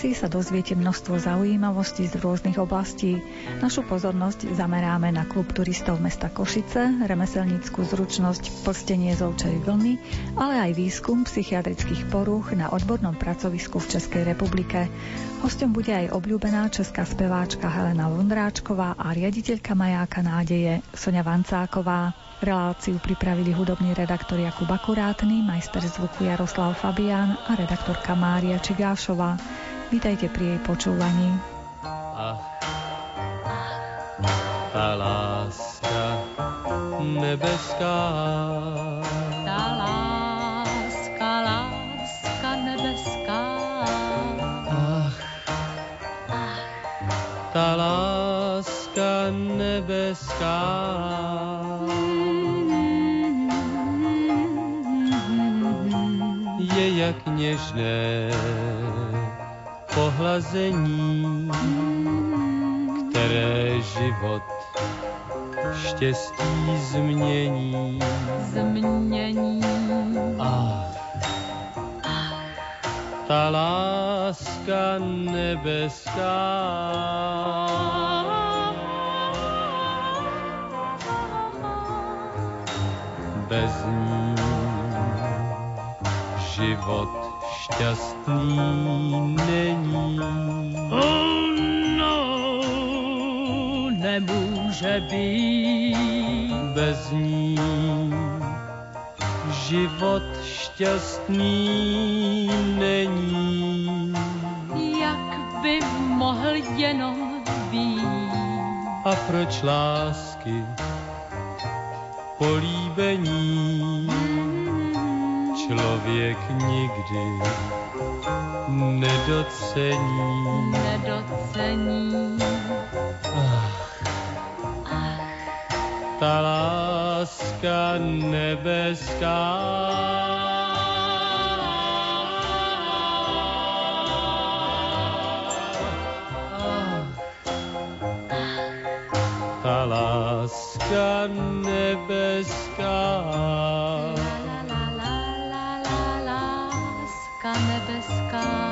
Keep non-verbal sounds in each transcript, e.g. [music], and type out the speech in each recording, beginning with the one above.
relácii sa dozviete množstvo zaujímavostí z rôznych oblastí. Našu pozornosť zameráme na klub turistov mesta Košice, remeselníckú zručnosť plstenie z ovčej vlny, ale aj výskum psychiatrických porúch na odbornom pracovisku v Českej republike. Hostom bude aj obľúbená česká speváčka Helena Vondráčková a riaditeľka majáka nádeje Sonia Vancáková. Reláciu pripravili hudobný redaktor Jakub Akurátny, majster zvuku Jaroslav Fabián a redaktorka Mária Čigášová. Vítajte pri jej počúvaní. Ach, tá láska nebeská. Tá láska, láska nebeská. Ach, tá láska nebeská. Jak něžné pohlazení, které život štěstí změní. Změní. A ta láska nebeská bez ní život šťastný není. Oh no, nemůže být bez ní. Život šťastný není. Jak by mohl jenom být? A proč lásky políbení? Člověk nikdy nedocení. Nedocení. Ach, ach, ta láska nebeská. Ta láska nebeská láska nebeská.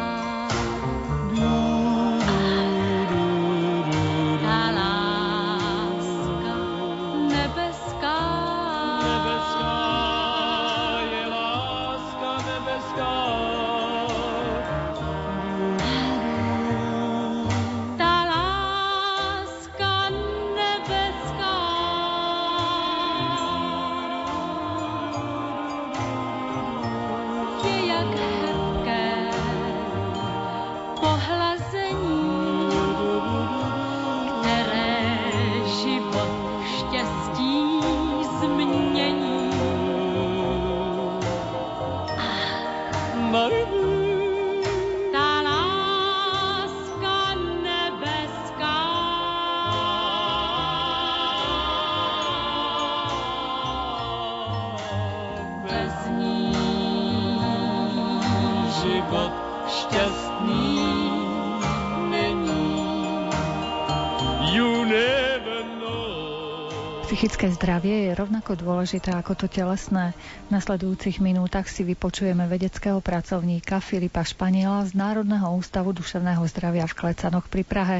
Psychické zdravie je rovnako dôležité ako to telesné. V nasledujúcich minútach si vypočujeme vedeckého pracovníka Filipa Španiela z Národného ústavu duševného zdravia v Klecanoch pri Prahe.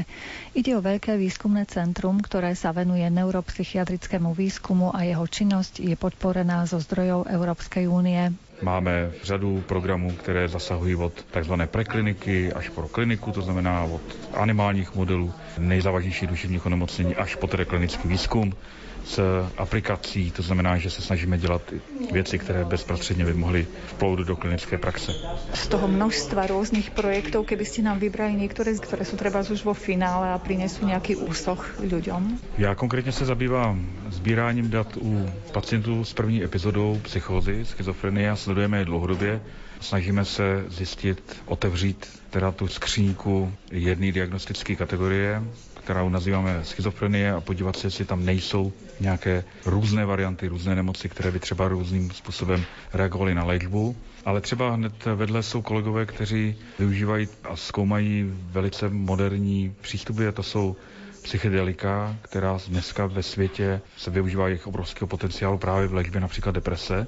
Ide o veľké výskumné centrum, ktoré sa venuje neuropsychiatrickému výskumu a jeho činnosť je podporená zo zdrojov Európskej únie. Máme řadu programů, které zasahují od tzv. prekliniky až po kliniku, to znamená od animálních modelů, nejzávažnější duševních onemocnění až po tedy klinický výzkum s aplikací, to znamená, že se snažíme dělat věci, které bezprostředně by mohly vplout do klinické praxe. Z toho množstva různých projektů, keby ste nám vybrali některé, které jsou třeba už vo finále a přinesou nějaký úsoch ľuďom? Já konkrétně se zabývám sbíráním dat u pacientů s první epizodou psychózy, schizofrenie a sledujeme je dlouhodobě. Snažíme se zjistit, otevřít teda tu skříňku jedné diagnostické kategorie, kterou nazýváme schizofrenie a podívat se, jestli tam nejsou nějaké různé varianty, různé nemoci, které by třeba různým způsobem reagovaly na léčbu. Ale třeba hned vedle jsou kolegové, kteří využívají a zkoumají velice moderní přístupy a to jsou psychedelika, která dneska ve světě se využívá jejich obrovského potenciálu právě v léčbě například deprese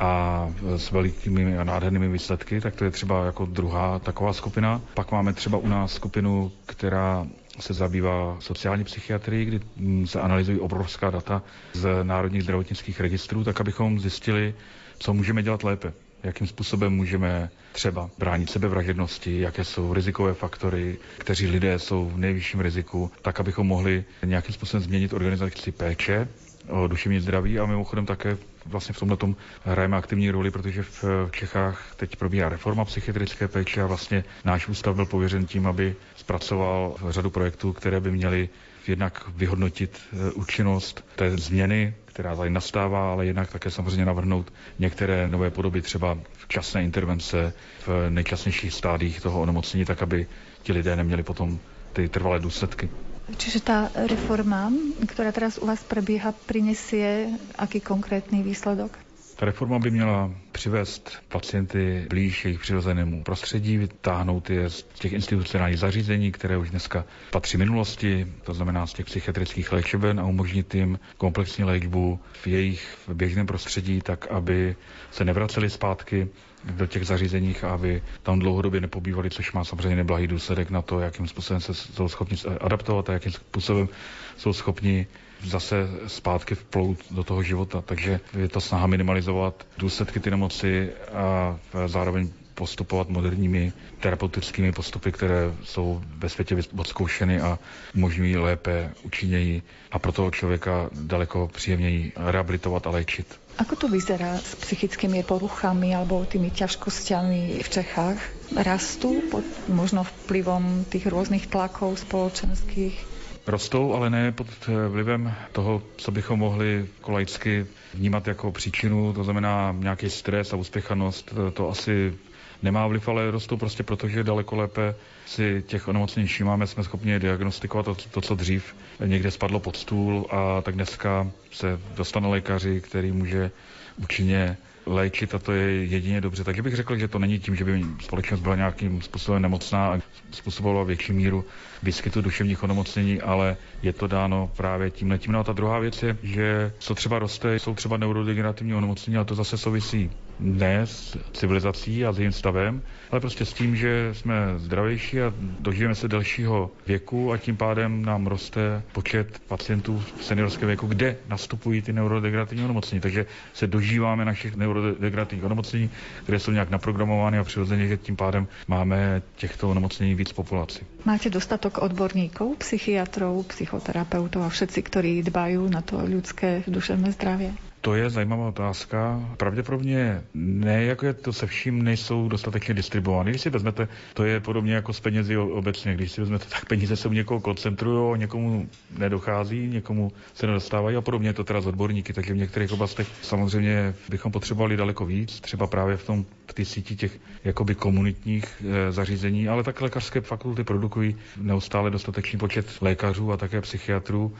a s velikými a nádhernými výsledky, tak to je třeba jako druhá taková skupina. Pak máme třeba u nás skupinu, která se zabývá sociální psychiatrií, kdy se analyzují obrovská data z národních zdravotnických registrů, tak abychom zjistili, co můžeme dělat lépe. Jakým způsobem můžeme třeba bránit sebevražednosti, jaké jsou rizikové faktory, kteří lidé jsou v nejvyšším riziku, tak abychom mohli nějakým způsobem změnit organizaci péče o duševní zdraví a mimochodem také vlastně v tomhle tom hrajeme aktivní roli, protože v Čechách teď probíhá reforma psychiatrické péče a vlastně náš ústav byl pověřen tím, aby zpracoval řadu projektů, které by měly jednak vyhodnotit eh, účinnost té změny, která tady nastává, ale jednak také samozřejmě navrhnout některé nové podoby, třeba včasné intervence v nejčasnějších stádích toho onemocnění, tak aby ti lidé neměli potom ty trvalé důsledky. Čiže tá reforma, ktorá teraz u vás prebieha, prinesie aký konkrétny výsledok? Ta reforma by měla přivést pacienty blíž jejich přirozenému prostředí, vytáhnout je z těch institucionálních zařízení, které už dneska patří minulosti, to znamená z těch psychiatrických léčeben a umožnit jim komplexní léčbu v jejich běžném prostředí, tak aby se nevraceli zpátky do těch zařízeních, aby tam dlouhodobě nepobývali, což má samozřejmě neblahý důsledek na to, jakým způsobem se jsou schopni adaptovat a jakým způsobem jsou schopni zase zpátky vplout do toho života. Takže je to snaha minimalizovat důsledky ty nemoci a zároveň postupovat moderními terapeutickými postupy, které jsou ve světě odzkoušeny a umožňují lépe, účinněji a pro toho člověka daleko příjemněji rehabilitovat a léčit. Ako to vyzerá s psychickými poruchami alebo tými ťažkosťami v Čechách? Rastú pod možno vplyvom tých rôznych tlakov spoločenských? Rostou, ale ne pod eh, vlivem toho, co bychom mohli kolaicky vnímat jako příčinu, to znamená nějaký stres a uspěchanost. To asi nemá vliv, ale rostou prostě proto, že daleko lépe si těch onemocnění všímáme, jsme schopni diagnostikovat to, to, co dřív někde spadlo pod stůl a tak dneska se dostane lékaři, který může účinně léčit a to je jedině dobře. Takže bych řekl, že to není tím, že by společnost byla nějakým způsobem nemocná a způsobovala větší míru výskytu duševních onemocnění, ale je to dáno právě tím letím. No a ta druhá věc je, že co třeba roste, jsou třeba neurodegenerativní onemocnění, ale to zase souvisí ne s civilizací a s jejím stavem, ale prostě s tím, že jsme zdravější a dožijeme se delšího věku a tím pádem nám roste počet pacientů v seniorském věku, kde nastupují ty neurodegenerativní onemocnění. Takže se dožíváme našich neurodegenerativních onemocnění, které jsou nějak naprogramovány a přirozeně, že tím pádem máme těchto onemocnění víc populaci. Máte dostatok odborníkov, psychiatrov, psychoterapeutov a všetci, ktorí dbajú na to ľudské duševné zdravie? To je zajímavá otázka. Pravděpodobně ne, jako je to se vším, nejsou dostatečně distribuovány. Když si vezmete, to je podobně jako s penězi obecně. Když si vezmete, tak peníze se u někoho koncentrují, někomu nedochází, někomu se nedostávají a podobně je to teda z odborníky. Takže v některých oblastech samozřejmě bychom potřebovali daleko víc, třeba právě v tom v té síti těch jakoby komunitních e, zařízení, ale tak lékařské fakulty produkují neustále dostatečný počet lékařů a také psychiatrů.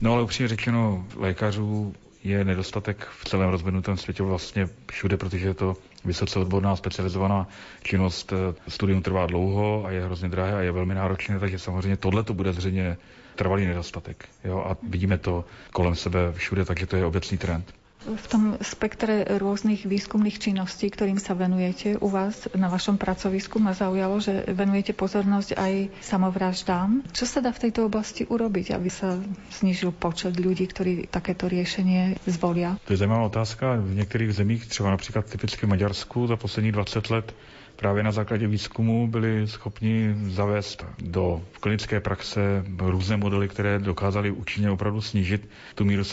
No ale upřímně řečeno, lékařů je nedostatek v celém rozvinutém světě vlastně všude, protože je to vysoce odborná specializovaná činnost. Studium trvá dlouho a je hrozně drahé a je velmi náročné, takže samozřejmě tohle to bude zřejmě trvalý nedostatek. Jo? A vidíme to kolem sebe všude, takže to je obecný trend. V tom spektre rôznych výskumných činností, ktorým sa venujete u vás na vašom pracovisku, ma zaujalo, že venujete pozornosť aj samovraždám. Čo sa dá v tejto oblasti urobiť, aby sa znižil počet ľudí, ktorí takéto riešenie zvolia? To je zajímavá otázka. V některých zemích, třeba například typicky v Maďarsku, za posledních 20 let právě na základě výzkumu byli schopni zavést do klinické praxe různé modely, které dokázaly účinně opravdu snížit tu míru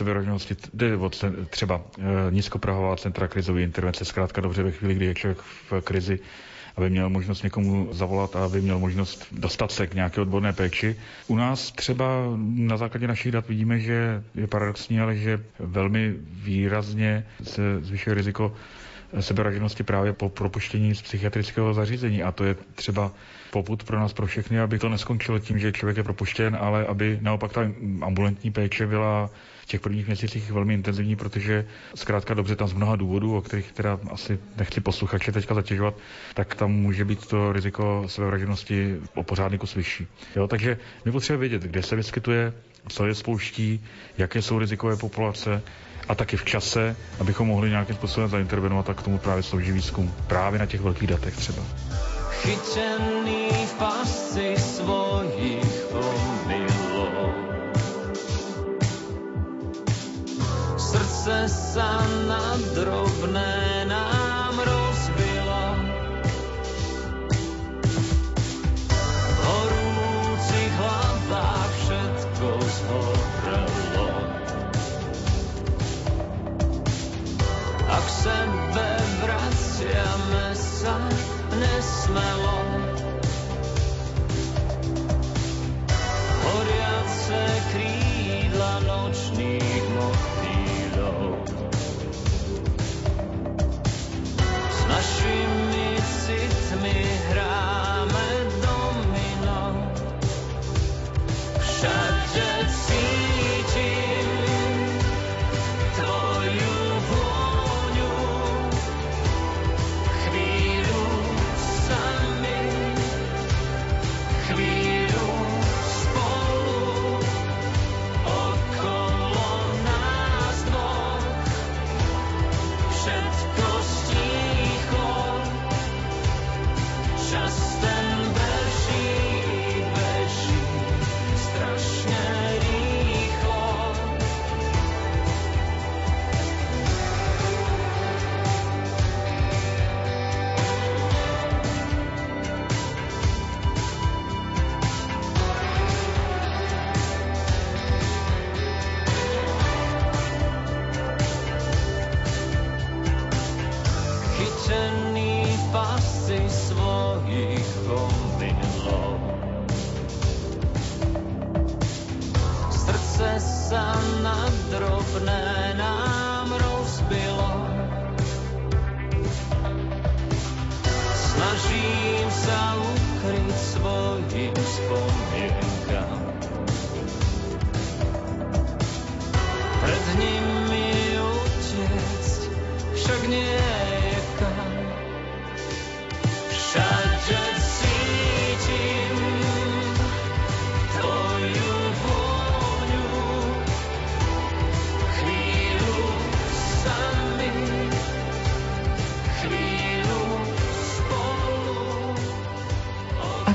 o třeba e, nízkoprahová centra krizové intervence, zkrátka dobře ve chvíli, kdy je člověk v krizi, aby měl možnost někomu zavolat a aby měl možnost dostat se k nějaké odborné péči. U nás třeba na základě našich dat vidíme, že je paradoxní, ale že velmi výrazně se zvyšuje riziko sebevražednosti právě po propuštění z psychiatrického zařízení. A to je třeba poput pro nás, pro všechny, aby to neskončilo tím, že člověk je propuštěn, ale aby naopak ta ambulantní péče byla v těch prvních měsících velmi intenzivní, protože zkrátka dobře tam z mnoha důvodů, o kterých teda asi nechci posluchače teďka zatěžovat, tak tam může být to riziko sebevražednosti o pořádný kus vyšší. Jo, takže my potřebujeme vědět, kde se vyskytuje, co je spouští, jaké jsou rizikové populace a taky v čase, abychom mohli nějakým způsobem zaintervenovat a k tomu právě slouží výzkum. Právě na těch velkých datech třeba. Chyčený v pasci svojich omylov Srdce sa na drobné nám k sebe vraciame sa. Nesmelo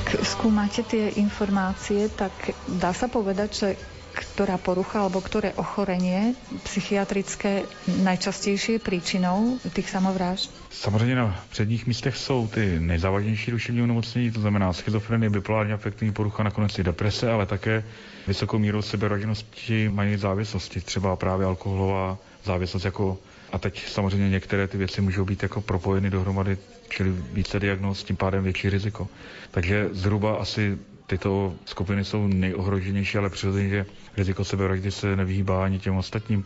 Ak skúmate tie informácie, tak dá sa povedať, že ktorá porucha alebo ktoré ochorenie psychiatrické najčastejšie príčinou tých samovrážd? Samozřejmě na předních místech jsou ty nejzávažnější duševní onemocnění, to znamená schizofrenie, bipolární afektivní porucha, nakonec i deprese, ale také vysokou míru sebevražednosti mají závislosti, třeba právě alkoholová závislost jako a teď samozřejmě některé ty věci můžou být jako propojeny dohromady, čili více diagnóz, tím pádem větší riziko. Takže zhruba asi tyto skupiny jsou nejohroženější, ale přirozeně, že riziko sebevraždy se nevyhýbá ani těm ostatním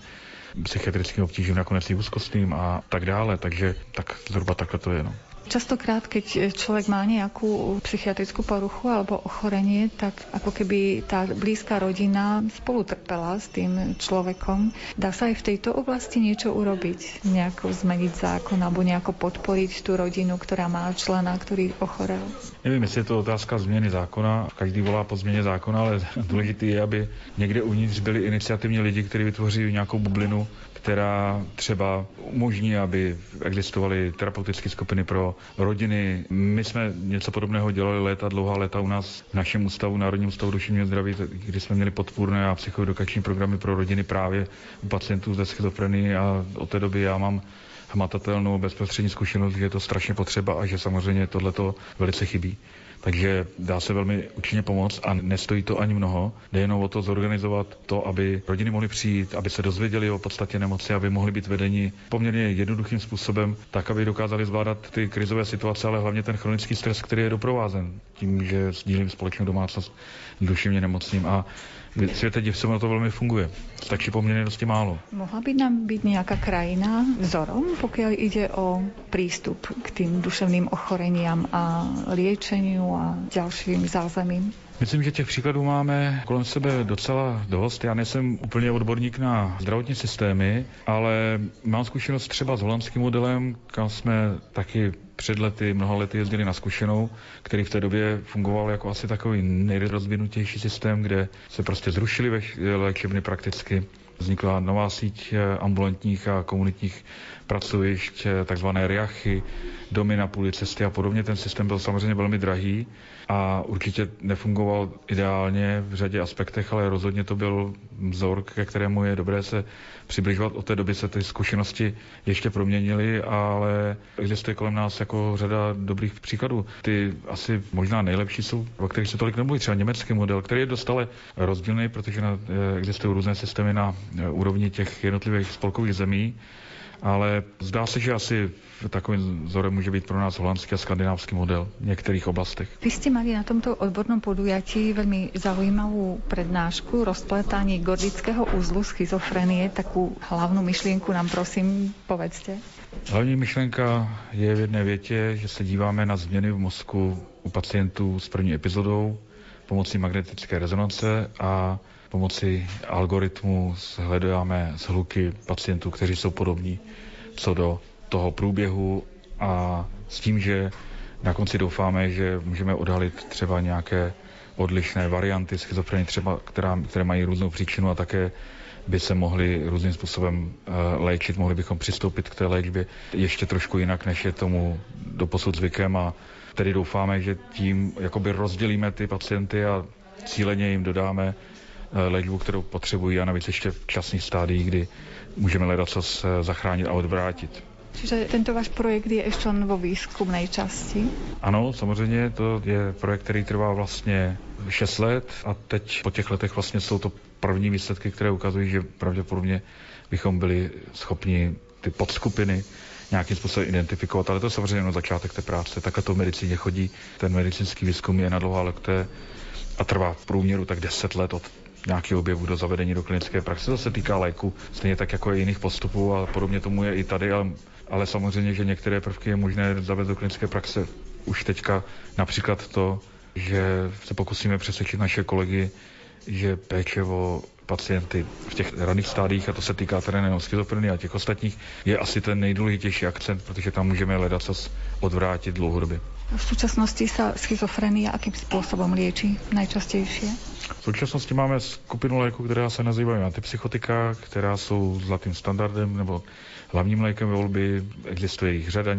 psychiatrickým obtížím, nakonec i úzkostným a tak dále. Takže tak zhruba takhle to je. No. Častokrát, keď človek má nejakú psychiatrickú poruchu alebo ochorenie, tak ako keby tá blízka rodina spolu trpela s tým človekom. Dá sa aj v tejto oblasti niečo urobiť? Nejako zmeniť zákon alebo nejako podporiť tú rodinu, ktorá má člena, ktorý ochorel? Nevím, jestli je to otázka změny zákona. Každý volá po změně zákona, ale [laughs] důležité je, aby někde uvnitř byli iniciativní lidi, kteří vytvoří nějakou bublinu, která třeba umožní, aby existovaly terapeutické skupiny pro rodiny. My jsme něco podobného dělali léta, dlouhá léta u nás v našem ústavu, Národním ústavu duševního zdraví, kdy jsme měli podpůrné a psychoedukační programy pro rodiny právě u pacientů ze schizofrenie a od té doby já mám hmatatelnou bezprostřední zkušenost, že je to strašně potřeba a že samozřejmě tohleto velice chybí. Takže dá se velmi účinně pomoct a nestojí to ani mnoho. Jde jenom o to zorganizovat to, aby rodiny mohly přijít, aby se dozvěděli o podstatě nemoci, aby mohli být vedeni poměrně jednoduchým způsobem, tak, aby dokázali zvládat ty krizové situace, ale hlavně ten chronický stres, který je doprovázen tím, že sdílím společnou domácnost duševně nemocným. A světe div se to velmi funguje. Stačí poměrně dosti málo. Mohla by nám byť nejaká krajina vzorom, pokiaľ ide o prístup k tým duševným ochoreniam a liečeniu a ďalším zázemím? Myslím, že těch příkladů máme kolem sebe docela dost. Já nejsem úplně odborník na zdravotní systémy, ale mám zkušenost třeba s holandským modelem, kam jsme taky před lety, mnoha lety jezdili na zkušenou, který v té době fungoval jako asi takový nejrozvinutější systém, kde se prostě zrušily léčebny prakticky. Vznikla nová síť eh, ambulantních a komunitních pracovišť, eh, takzvané riachy, domy na půli cesty a podobně. Ten systém byl samozřejmě velmi drahý a určitě nefungoval ideálně v řadě aspektech, ale rozhodně to byl vzor, ke kterému je dobré se přibližovat. Od té doby se ty zkušenosti ještě proměnily, ale existuje kolem nás jako řada dobrých příkladů. Ty asi možná nejlepší jsou, o kterých se tolik nemluví, třeba německý model, který je dostale rozdílný, protože eh, existují různé systémy na eh, úrovni těch jednotlivých spolkových zemí ale zdá se, že asi takovým vzorem může být pro nás holandský a skandinávský model v některých oblastech. Vy ste mali na tomto odbornom podujatí veľmi zaujímavú prednášku rozpletanie gordického úzlu schizofrenie. Takú hlavnú myšlienku nám prosím povedzte. Hlavní myšlenka je v jedné větě, že se díváme na změny v mozku u pacientů s první epizodou pomocí magnetické rezonance a pomocí algoritmu hledáme zhluky pacientů, kteří jsou podobní co do toho průběhu. A s tím, že na konci doufáme, že můžeme odhalit třeba nějaké odlišné varianty schizofrenie, třeba, která, které mají různou příčinu a také by se mohli různým způsobem uh, léčit, mohli bychom přistoupit k té léčbě ještě trošku jinak, než je tomu doposud zvykem. A tedy doufáme, že tím jakoby rozdělíme ty pacienty a cíleně jim dodáme Eh, léčbu, kterou potřebují a navíc ještě v časných stádiích, kdy můžeme hledat, co se zachránit a odvrátit. Čiže tento váš projekt je ještě len vo výzkumnej časti? Ano, samozřejmě to je projekt, který trvá vlastně 6 let a teď po těch letech vlastně jsou to první výsledky, které ukazují, že pravděpodobně bychom byli schopni ty podskupiny nějakým způsobem identifikovat, ale to je samozřejmě na začátek té práce. Takhle to v medicíně chodí. Ten medicínský výzkum je na dlouhá lekté a trvá v průměru tak 10 let od nějaký objevu do zavedení do klinické praxe. To se týká léku, stejně tak jako i jiných postupů a podobně tomu je i tady, ale, ale samozřejmě, že některé prvky je možné zavést do klinické praxe už teďka. Například to, že se pokusíme přesvědčit naše kolegy, že péče o pacienty v těch raných stádiích, a to se týká tedy nejenom schizofrenie a těch ostatních, je asi ten nejdůležitější akcent, protože tam můžeme hledat odvrátit dlouhodobě. V současnosti se schizofrenia akým způsobem léčí nejčastější? V současnosti máme skupinu léků, která se nazývají antipsychotika, která jsou zlatým standardem nebo hlavním lékem volby. Existuje jich řada,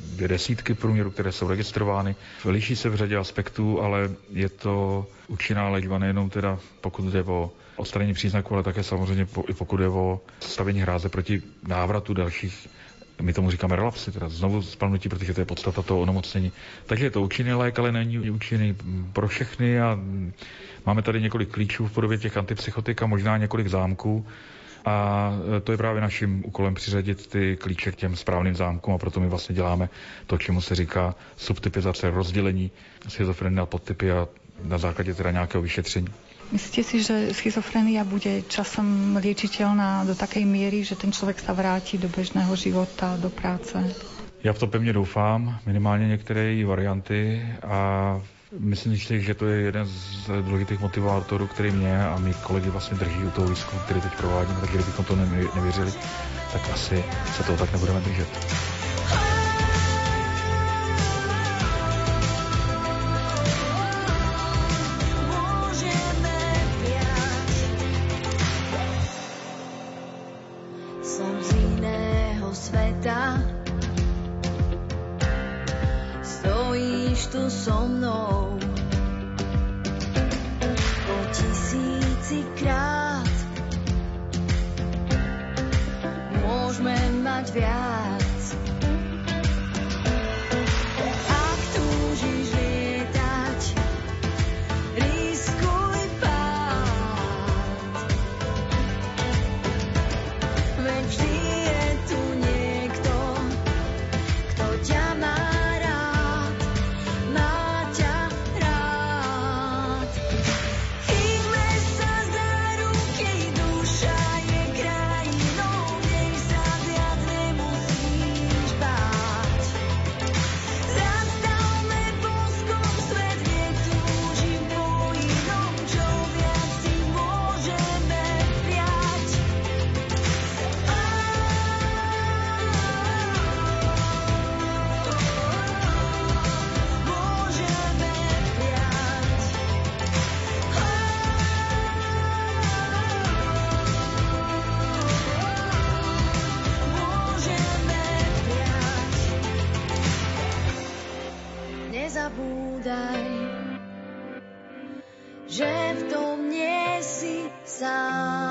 dvě desítky průměru, které jsou registrovány. Liší se v řadě aspektů, ale je to účinná léčba nejenom teda pokud jde o odstranění příznaků, ale také samozřejmě i pokud jde o stavení hráze proti návratu dalších my tomu říkáme relapsy, teda znovu spalnutí, protože to je podstata toho onemocnění. Takže je to účinný lék, ale není účinný pro všechny a máme tady několik klíčů v podobě těch antipsychotik a možná několik zámků. A to je právě naším úkolem přiřadit ty klíče k těm správným zámkům a proto my vlastně děláme to, čemu se říká subtypizace, rozdělení schizofrenie na podtypy a na základě teda nějakého vyšetření. Myslíte si, že schizofrenia bude časom liečiteľná do takej miery, že ten člověk sa vrátí do bežného života, do práce? Já v to pevně doufám, minimálně některé její varianty a myslím si, že to je jeden z důležitých motivátorů, který mě a mý kolegy vlastně drží u toho výzkumu, který teď provádíme, takže kdybychom to nevěřili, tak asi se toho tak nebudeme držet. nezabúdaj, že v tom nie si sám.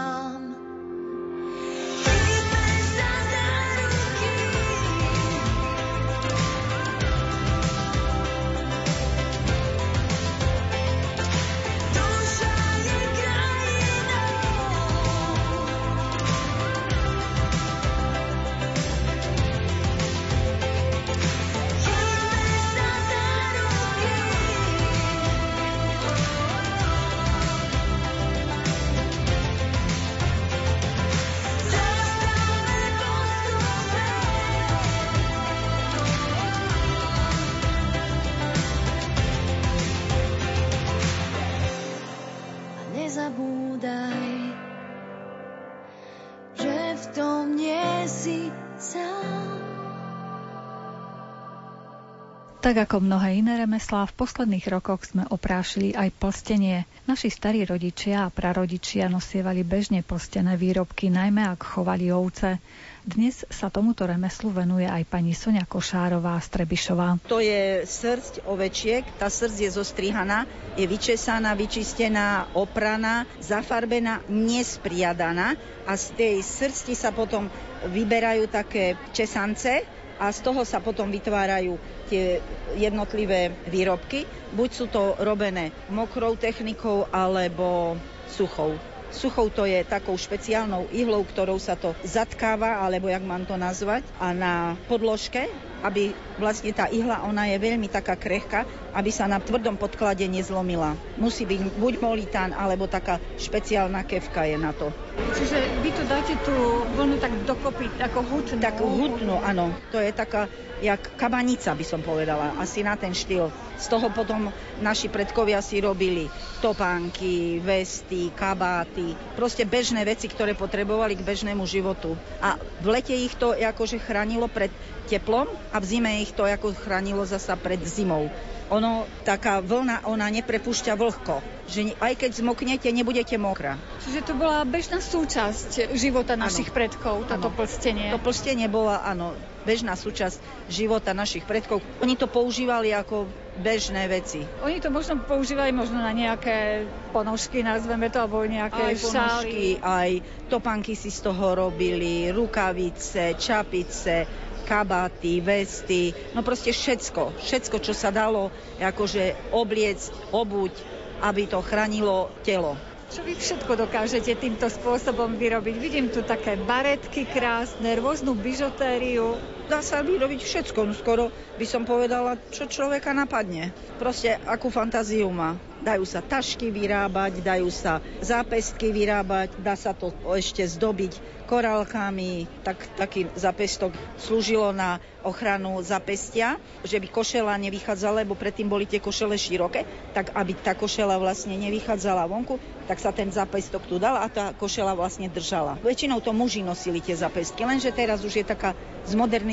Tak ako mnohé iné remeslá, v posledných rokoch sme oprášili aj plstenie. Naši starí rodičia a prarodičia nosievali bežne plstené výrobky, najmä ak chovali ovce. Dnes sa tomuto remeslu venuje aj pani Sonia Košárová z Trebišová. To je srst ovečiek, tá srst je zostrihaná, je vyčesaná, vyčistená, opraná, zafarbená, nespriadaná a z tej srsti sa potom vyberajú také česance, a z toho sa potom vytvárajú tie jednotlivé výrobky. Buď sú to robené mokrou technikou alebo suchou. Suchou to je takou špeciálnou ihlou, ktorou sa to zatkáva, alebo jak mám to nazvať. A na podložke aby vlastne tá ihla, ona je veľmi taká krehká, aby sa na tvrdom podklade nezlomila. Musí byť buď molitán, alebo taká špeciálna kevka je na to. Čiže vy tu dáte tú vlnu tak dokopy, ako hutnú? Tak hutnú, áno. To je taká, jak kabanica by som povedala, asi na ten štýl. Z toho potom naši predkovia si robili topánky, vesty, kabáty, proste bežné veci, ktoré potrebovali k bežnému životu. A v lete ich to akože chránilo pred teplom a v zime ich to ako chránilo zasa pred zimou. Ono, taká vlna, ona neprepúšťa vlhko. Že aj keď zmoknete, nebudete mokrá. Čiže to bola bežná súčasť života našich ano. predkov, toto ano. plstenie. To plstenie bola, áno, bežná súčasť života našich predkov. Oni to používali ako bežné veci. Oni to možno používali možno na nejaké ponožky, nazveme to, alebo nejaké aj ponožky, šály. aj topanky si z toho robili, rukavice, čapice, kabáty, vesty, no proste všetko, všetko, čo sa dalo akože obliec, obuť, aby to chránilo telo. Čo vy všetko dokážete týmto spôsobom vyrobiť? Vidím tu také baretky krásne, rôznu bižotériu. Dá sa vyrobiť všetko, no skoro by som povedala, čo človeka napadne. Proste akú fantáziu má. Dajú sa tašky vyrábať, dajú sa zápestky vyrábať, dá sa to ešte zdobiť korálkami. Tak, taký zápestok slúžilo na ochranu zapestia, že by košela nevychádzala, lebo predtým boli tie košele široké, tak aby tá košela vlastne nevychádzala vonku, tak sa ten zapestok tu dal a tá košela vlastne držala. Väčšinou to muži nosili tie zapestky, lenže teraz už je taká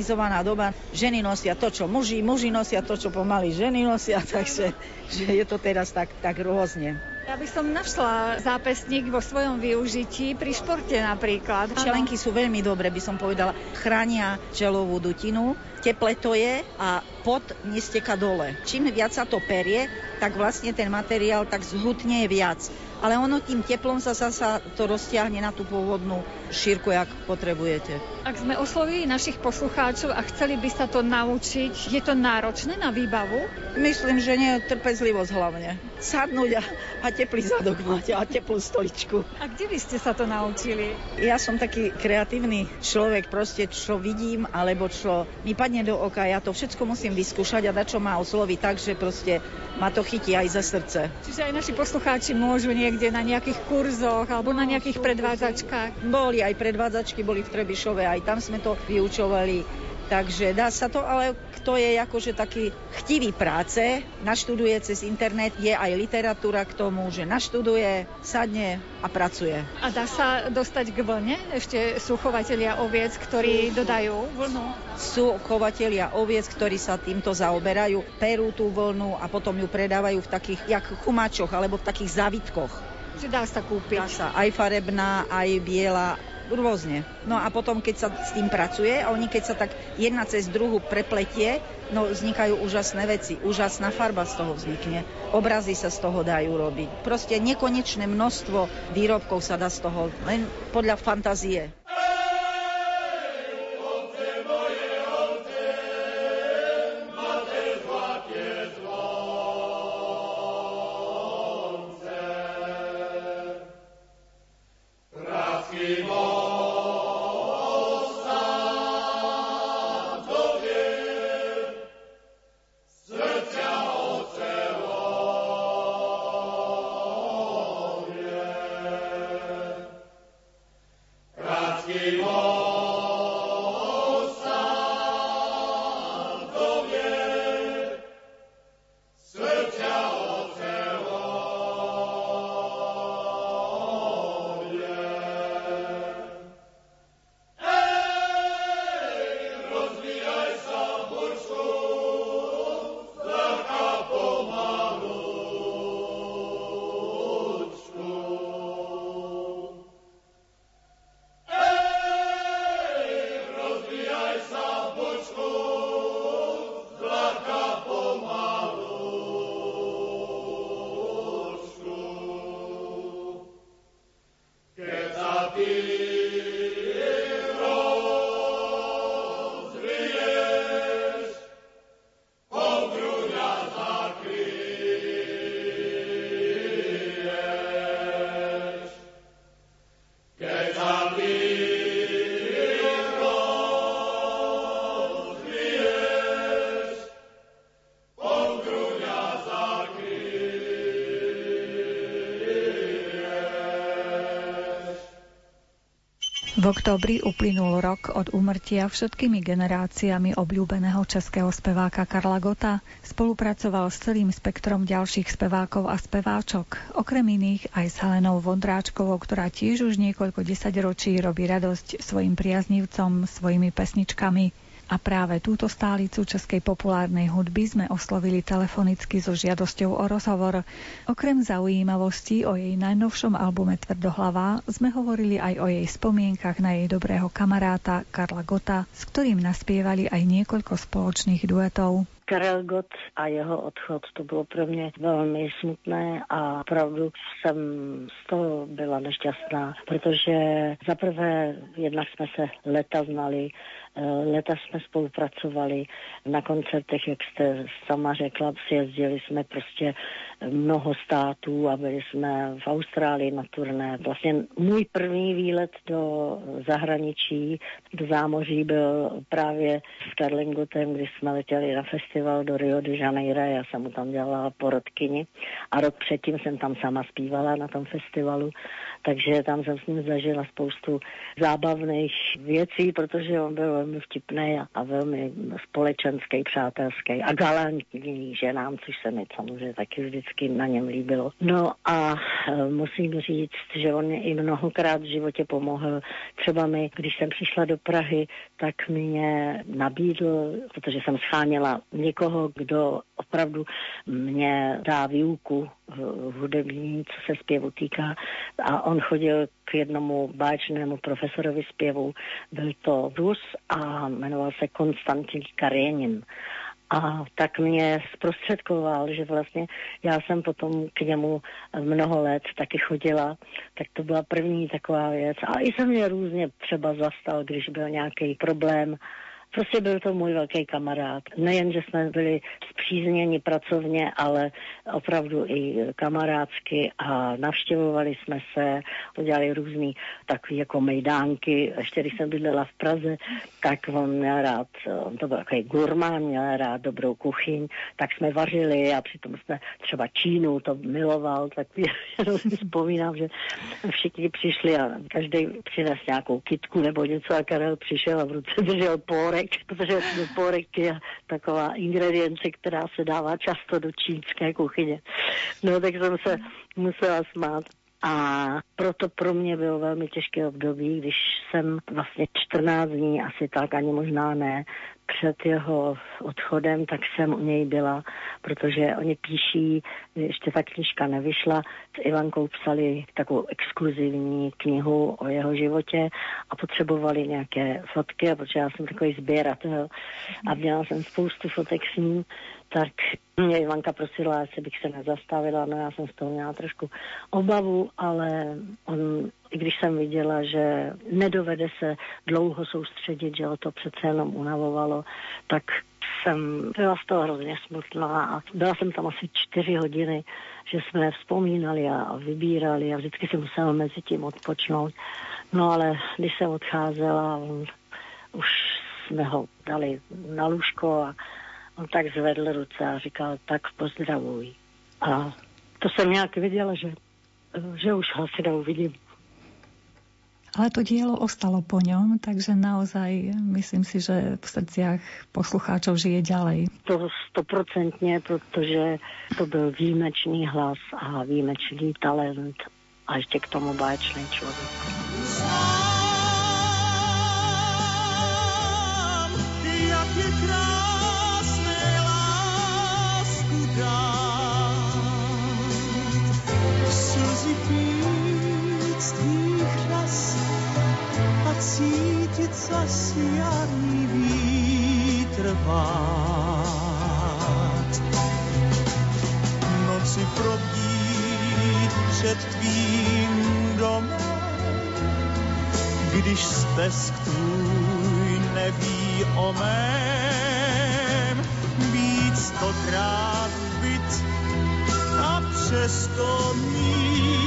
zmodernizovaná doba. Ženy nosia to, čo muži, muži nosia to, čo pomaly ženy nosia, [laughs] takže že je to teraz tak tak rôzne. Ja by som našla zápesník vo svojom využití pri športe napríklad. Čelenky sú veľmi dobré, by som povedala. Chránia čelovú dutinu, teple to je a pot nesteka dole. Čím viac sa to perie, tak vlastne ten materiál tak zhutne viac ale ono tým teplom sa, sa, sa to roztiahne na tú pôvodnú šírku, jak potrebujete. Ak sme oslovili našich poslucháčov a chceli by sa to naučiť, je to náročné na výbavu? Myslím, že nie, trpezlivosť hlavne. Sadnúť a, a teplý zadok mať a teplú stoličku. A kde by ste sa to naučili? Ja som taký kreatívny človek, proste čo vidím, alebo čo mi padne do oka, ja to všetko musím vyskúšať a dať, čo ma osloví tak, že proste ma to chytí aj za srdce. Čiže aj naši poslucháči môžu niekde na nejakých kurzoch alebo na nejakých predvádzačkách? Boli aj predvádzačky, boli v Trebišove, aj tam sme to vyučovali. Takže dá sa to, ale kto je akože taký chtivý práce, naštuduje cez internet, je aj literatúra k tomu, že naštuduje, sadne a pracuje. A dá sa dostať k vlne? Ešte sú chovatelia oviec, ktorí dodajú vlnu? Sú chovatelia oviec, ktorí sa týmto zaoberajú, perú tú vlnu a potom ju predávajú v takých, jak chumačoch alebo v takých zavitkoch. Či dá sa kúpiť? Dá sa aj farebná, aj biela, rôzne. No a potom, keď sa s tým pracuje a oni keď sa tak jedna cez druhu prepletie, no vznikajú úžasné veci. Úžasná farba z toho vznikne. Obrazy sa z toho dajú robiť. Proste nekonečné množstvo výrobkov sa dá z toho len podľa fantázie. V oktobri uplynul rok od úmrtia všetkými generáciami obľúbeného českého speváka Karla Gota. Spolupracoval s celým spektrom ďalších spevákov a speváčok, okrem iných aj s Helenou Vondráčkovou, ktorá tiež už niekoľko desaťročí robí radosť svojim priaznivcom svojimi pesničkami. A práve túto stálicu českej populárnej hudby sme oslovili telefonicky so žiadosťou o rozhovor. Okrem zaujímavostí o jej najnovšom albume Tvrdohlava sme hovorili aj o jej spomienkach na jej dobrého kamaráta Karla Gota, s ktorým naspievali aj niekoľko spoločných duetov. Karel Gott a jeho odchod, to bylo pro mě velmi smutné a opravdu jsem z toho byla nešťastná, protože zaprvé jednak jsme se leta znali, Leta jsme spolupracovali na koncertech, jak jste sama řekla, sjezdili jsme prostě mnoho států a byli jsme v Austrálii na turné. Vlastně můj první výlet do zahraničí, do zámoří byl právě s Karlingutem, kdy jsme letěli na festival do Rio de Janeiro. Já jsem mu tam dělala porodkyni a rok předtím jsem tam sama zpívala na tom festivalu, takže tam jsem s ním zažila spoustu zábavných věcí, protože on byl velmi vtipný a, velmi společenský, přátelský a galantní ženám, což se mi samozřejmě taky vždycky na něm líbilo. No a e, musím říct, že on mě i mnohokrát v životě pomohl. Třeba mi, když jsem přišla do Prahy, tak mě nabídl, protože jsem scháněla někoho, kdo opravdu mě dá výuku hudební, co se zpěvu týká. A on chodil k jednomu báječnému profesorovi zpěvu. Byl to Rus a jmenoval se Konstantin Karenin a tak mě zprostředkoval, že vlastně já jsem potom k němu mnoho let taky chodila, tak to byla první taková věc. A i jsem mě různě třeba zastal, když byl nějaký problém Prostě byl to můj velký kamarád. Nejen, že jsme byli zpřízněni pracovně, ale opravdu i kamarádsky a navštěvovali jsme se, udělali různý takový jako mejdánky. Ještě když jsem bydlela v Praze, tak on měl rád, on to byl takový gurmán, měl rád dobrou kuchyň, tak jsme vařili a přitom jsme třeba Čínu to miloval, tak [laughs] jenom si vzpomínám, že všichni přišli a každý přines nějakou kitku nebo něco a Karel přišel a v ruce držel pórek porek, protože porek je taková ingredience, která se dává často do čínské kuchyně. No tak jsem se musela smát. A proto pro mě bylo velmi těžké období, když jsem vlastně 14 dní, asi tak, ani možná ne, před jeho odchodem, tak jsem u něj byla, protože oni píší, ještě ta knižka nevyšla, s Ivankou psali takovou exkluzivní knihu o jeho životě a potřebovali nějaké fotky, protože já jsem takový sběratel a měla jsem spoustu fotek s ním, tak mě Ivanka prosila, jestli bych se nezastavila, no já jsem z toho měla trošku obavu, ale on, i když jsem viděla, že nedovede se dlouho soustředit, že ho to přece jenom unavovalo, tak jsem byla z toho hrozně smutná a byla jsem tam asi čtyři hodiny, že jsme vzpomínali a vybírali a vždycky jsem musela mezi tím odpočnout. No ale když jsem odcházela, už jsme ho dali na lůžko a on tak zvedl ruce a říkal, tak pozdravuj. A to jsem nějak viděla, že, že už ho asi neuvidím. Ale to dielo ostalo po ňom, takže naozaj myslím si, že v srdciach poslucháčov žije ďalej. To stoprocentně, protože to byl výjimečný hlas a výjimečný talent a ještě k tomu báječný člověk. Neví o mém, být stokrát a přesto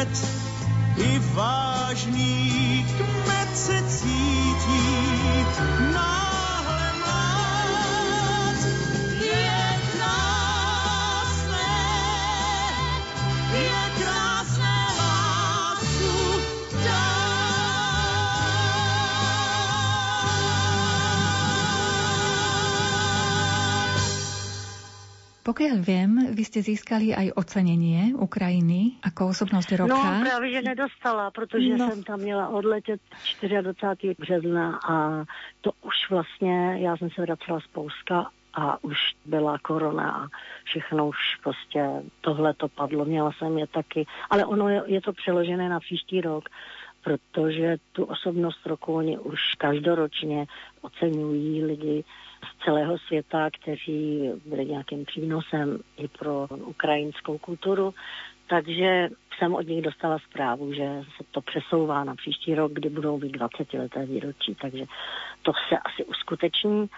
hned i vážný Pokiaľ viem, vy ste získali aj ocenenie Ukrajiny ako osobnosť roka. No právě, že nedostala, protože No. jsem tam měla odletět 24. března a to už vlastně, já jsem se vracela z Polska a už byla korona a všechno už prostě tohle to padlo. Měla jsem je taky, ale ono je, je to přeložené na příští rok, protože tu osobnost roku oni už každoročně oceňují lidi z celého světa, kteří byli nějakým přínosem i pro ukrajinskou kulturu. Takže jsem od nich dostala zprávu, že se to přesouvá na příští rok, kdy budou mít 20 leté výročí, takže to se asi uskuteční.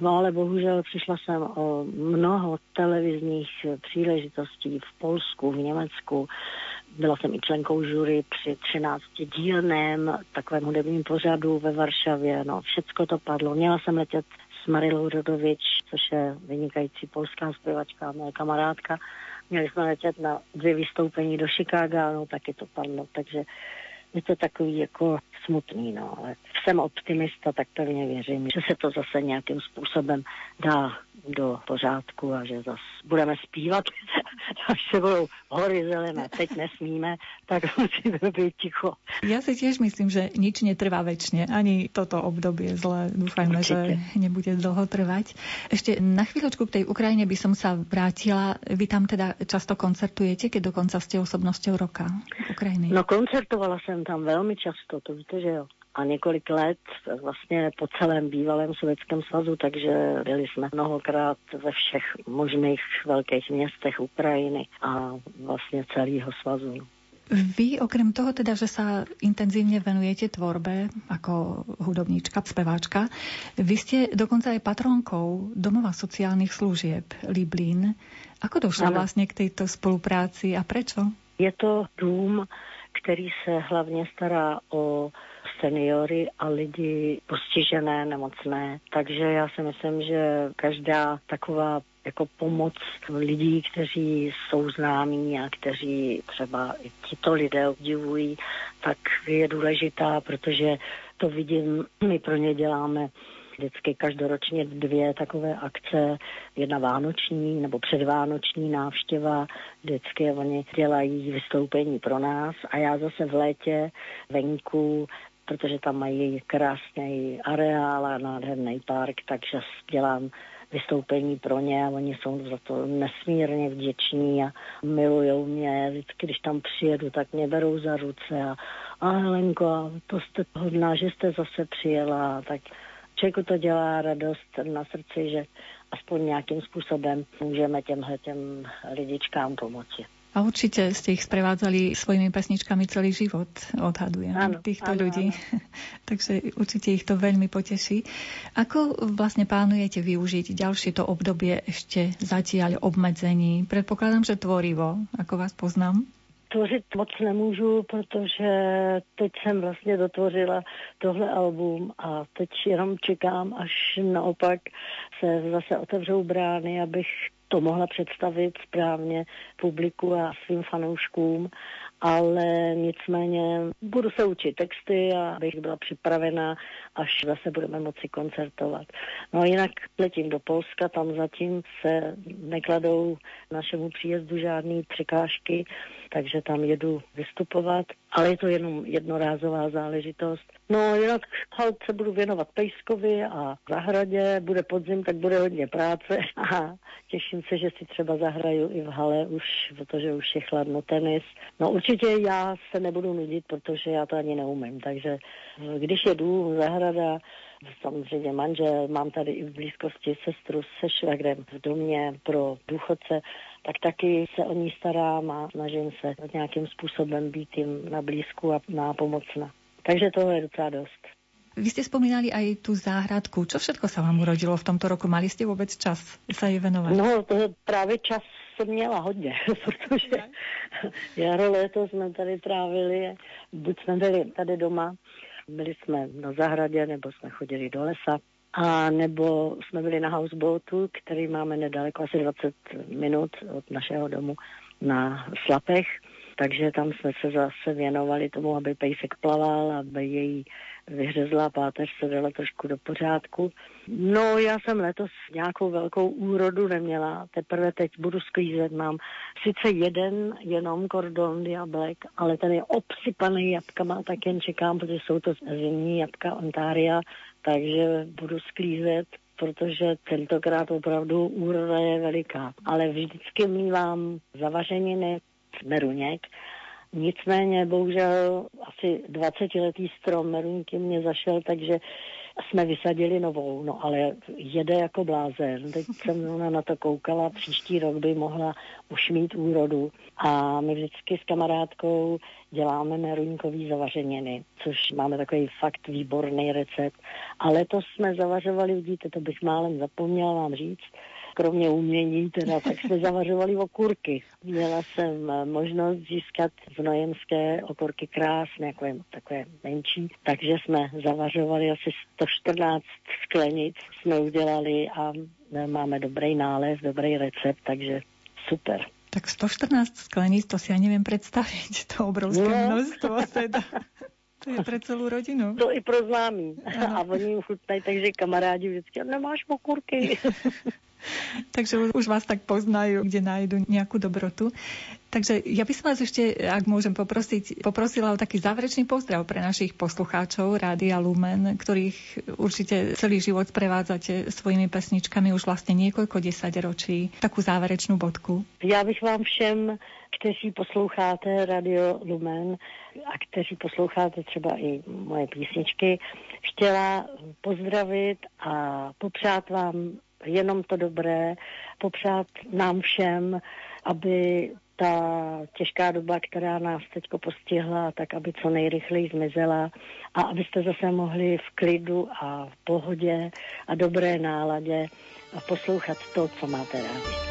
No ale bohužel přišla jsem o mnoho televizních příležitostí v Polsku, v Německu. Byla jsem i členkou jury při 13 dílném takovém hudebním pořadu ve Varšavě. No, všecko to padlo. Měla jsem letět s Marilou Rodovič, což je vynikající polská zpěvačka, moje kamarádka. Měli jsme letět na dvě vystoupení do Chicaga, no taky to padlo, takže je to takový jako smutný, no, ale jsem optimista, tak pevně věřím, že se to zase nějakým způsobem dá do pořádku a že zase budeme zpívat, [laughs] až se budou hory zelené, teď nesmíme, tak musíme být ticho. Ja si tiež myslím, že nič netrvá väčšine. Ani toto obdobie zle. Dúfajme, že Určite. nebude dlho trvať. Ešte na chvíľočku k tej Ukrajine by som sa vrátila. Vy tam teda často koncertujete, keď dokonca ste osobnosťou roka Ukrajiny. No koncertovala jsem tam velmi často, to víte, že jo. A několik let vlastně po celém bývalém Sovětském svazu, takže byli jsme mnohokrát ve všech možných velkých městech Ukrajiny a vlastně celého svazu. Vy okrem toho teda, že sa intenzívne venujete tvorbe ako hudobníčka, speváčka, vy ste dokonca aj patronkou Domova sociálnych služieb Liblín. Ako došla ano. vlastne k tejto spolupráci a prečo? Je to dům, který se hlavně stará o seniory a lidi postižené, nemocné. Takže já si myslím, že každá taková jako pomoc lidí, kteří jsou známí a kteří třeba i tito lidé obdivují, tak je důležitá, protože to vidím, my pro ně děláme vždycky každoročně dvě takové akce, jedna vánoční nebo předvánoční návštěva, vždycky oni dělají vystoupení pro nás a já zase v létě venku protože tam mají krásný areál a nádherný park, takže dělám vystoupení pro ně a oni jsou za to nesmírně vděční a milují mě. Vždycky, když tam přijedu, tak mě berou za ruce a, a Helenko, to jste hodná, že jste zase přijela. Tak člověku to dělá radost na srdci, že aspoň nějakým způsobem můžeme těmhle těm lidičkám pomoci. A určite ste ich sprevádzali svojimi pesničkami celý život, odhadujem, áno, týchto áno, ľudí. Áno. [laughs] Takže určite ich to veľmi poteší. Ako vlastne plánujete využiť ďalšie to obdobie ešte zatiaľ obmedzení? Predpokladám, že tvorivo, ako vás poznám. Tvořit moc nemůžu, protože teď jsem vlastně dotvořila tohle album a teď jenom čekám, až naopak se zase otevřou brány, abych to mohla představit správně publiku a svým fanouškům, ale nicméně budu se učit texty a bych byla připravena, až zase budeme moci koncertovat. No a jinak letím do Polska, tam zatím se nekladou našemu příjezdu žádné překážky, takže tam jedu vystupovat, ale je to jenom jednorázová záležitost. No jinak halt se budu věnovat Pejskovi a zahradě, bude podzim, tak bude hodně práce [laughs] a těším se, že si třeba zahraju i v hale už, protože už je chladno tenis. No určitě já se nebudu nudit, protože já to ani neumím, takže když je dům, zahrada, samozřejmě manžel, mám tady i v blízkosti sestru se švagrem v domě pro důchodce, tak taky se o ní starám a snažím se nějakým způsobem být jim na blízku a nápomocna. Takže toho je docela dost. Vy ste spomínali aj tú záhradku. Čo všetko sa vám urodilo v tomto roku? Mali ste vôbec čas sa jej venovať? No, to právě čas jsem měla hodně, [laughs] protože jaro, léto jsme tady trávili, buď jsme byli tady doma, byli jsme na zahradě, nebo jsme chodili do lesa, a nebo jsme byli na houseboatu, který máme nedaleko, asi 20 minut od našeho domu na Slapech, takže tam jsme se zase věnovali tomu, aby pejsek plaval, aby její vyhřezlá páteř se dala trošku do pořádku. No, já jsem letos nějakou velkou úrodu neměla, teprve teď budu sklízet. Mám sice jeden jenom kordon diablek, ale ten je obsypaný jabkama, tak jen čekám, protože jsou to zimní jabka Ontaria, takže budu sklízet protože tentokrát opravdu úroda je veliká. Ale vždycky mývám zavařeniny, meruněk Nicméně, bohužel, asi 20-letý strom meruňky mě zašel, takže jsme vysadili novou, no ale jede jako blázen. Teď jsem ona na to koukala, příští rok by mohla už mít úrodu. A my vždycky s kamarádkou děláme meruňkový zavařeniny, což máme takový fakt výborný recept. Ale to jsme zavařovali, vidíte, to bych málem zapomněla vám říct, kromě umění teda, tak jsme zavařovali okurky. Měla jsem eh, možnost získat v Nojemské okurky krásné, jako je, takové menší, takže jsme zavařovali asi 114 sklenic, jsme udělali a eh, máme dobrý nález, dobrý recept, takže super. Tak 114 sklenic, to si ja neviem predstaviť, to obrovské no. množstvo teda. To je pre celú rodinu. To i pro známí. A oni jim chutnají, takže kamarádi vždycky, nemáš okurky. [laughs] [laughs] Takže už vás tak poznajú, kde nájdu nejakú dobrotu. Takže ja by som vás ešte, ak môžem poprosiť, poprosila o taký záverečný pozdrav pre našich poslucháčov Rádia Lumen, ktorých určite celý život prevádzate svojimi pesničkami už vlastne niekoľko desaťročí. Takú záverečnú bodku. Já bych vám všem, kteří posloucháte Radio Lumen a kteří posloucháte třeba i moje písničky, chtěla pozdravit a popřát vám jenom to dobré, popřát nám všem, aby ta těžká doba, která nás teď postihla, tak aby co nejrychleji zmizela a abyste zase mohli v klidu a v pohodě a dobré náladě poslouchat to, co máte rádi.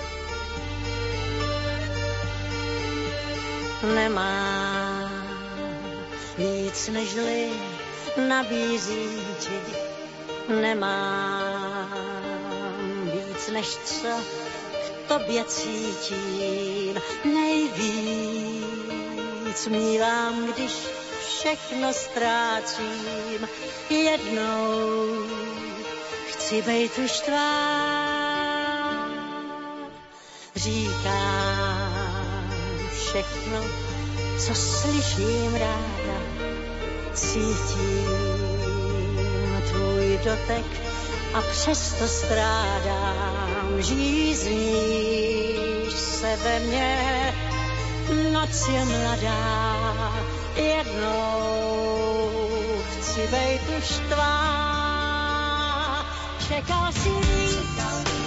Nemá víc nežli nabízí ti, nemám víc než co k tobě cítím, nejvíc mívám, když všechno ztrácím, jednou chci bejt už tvá. Říkám všechno, co slyším ráda, cítím tvůj dotek a přesto strádám, žízníš se ve mně, noc je mladá, jednou chci bejt už tvá. Čekal si víc, než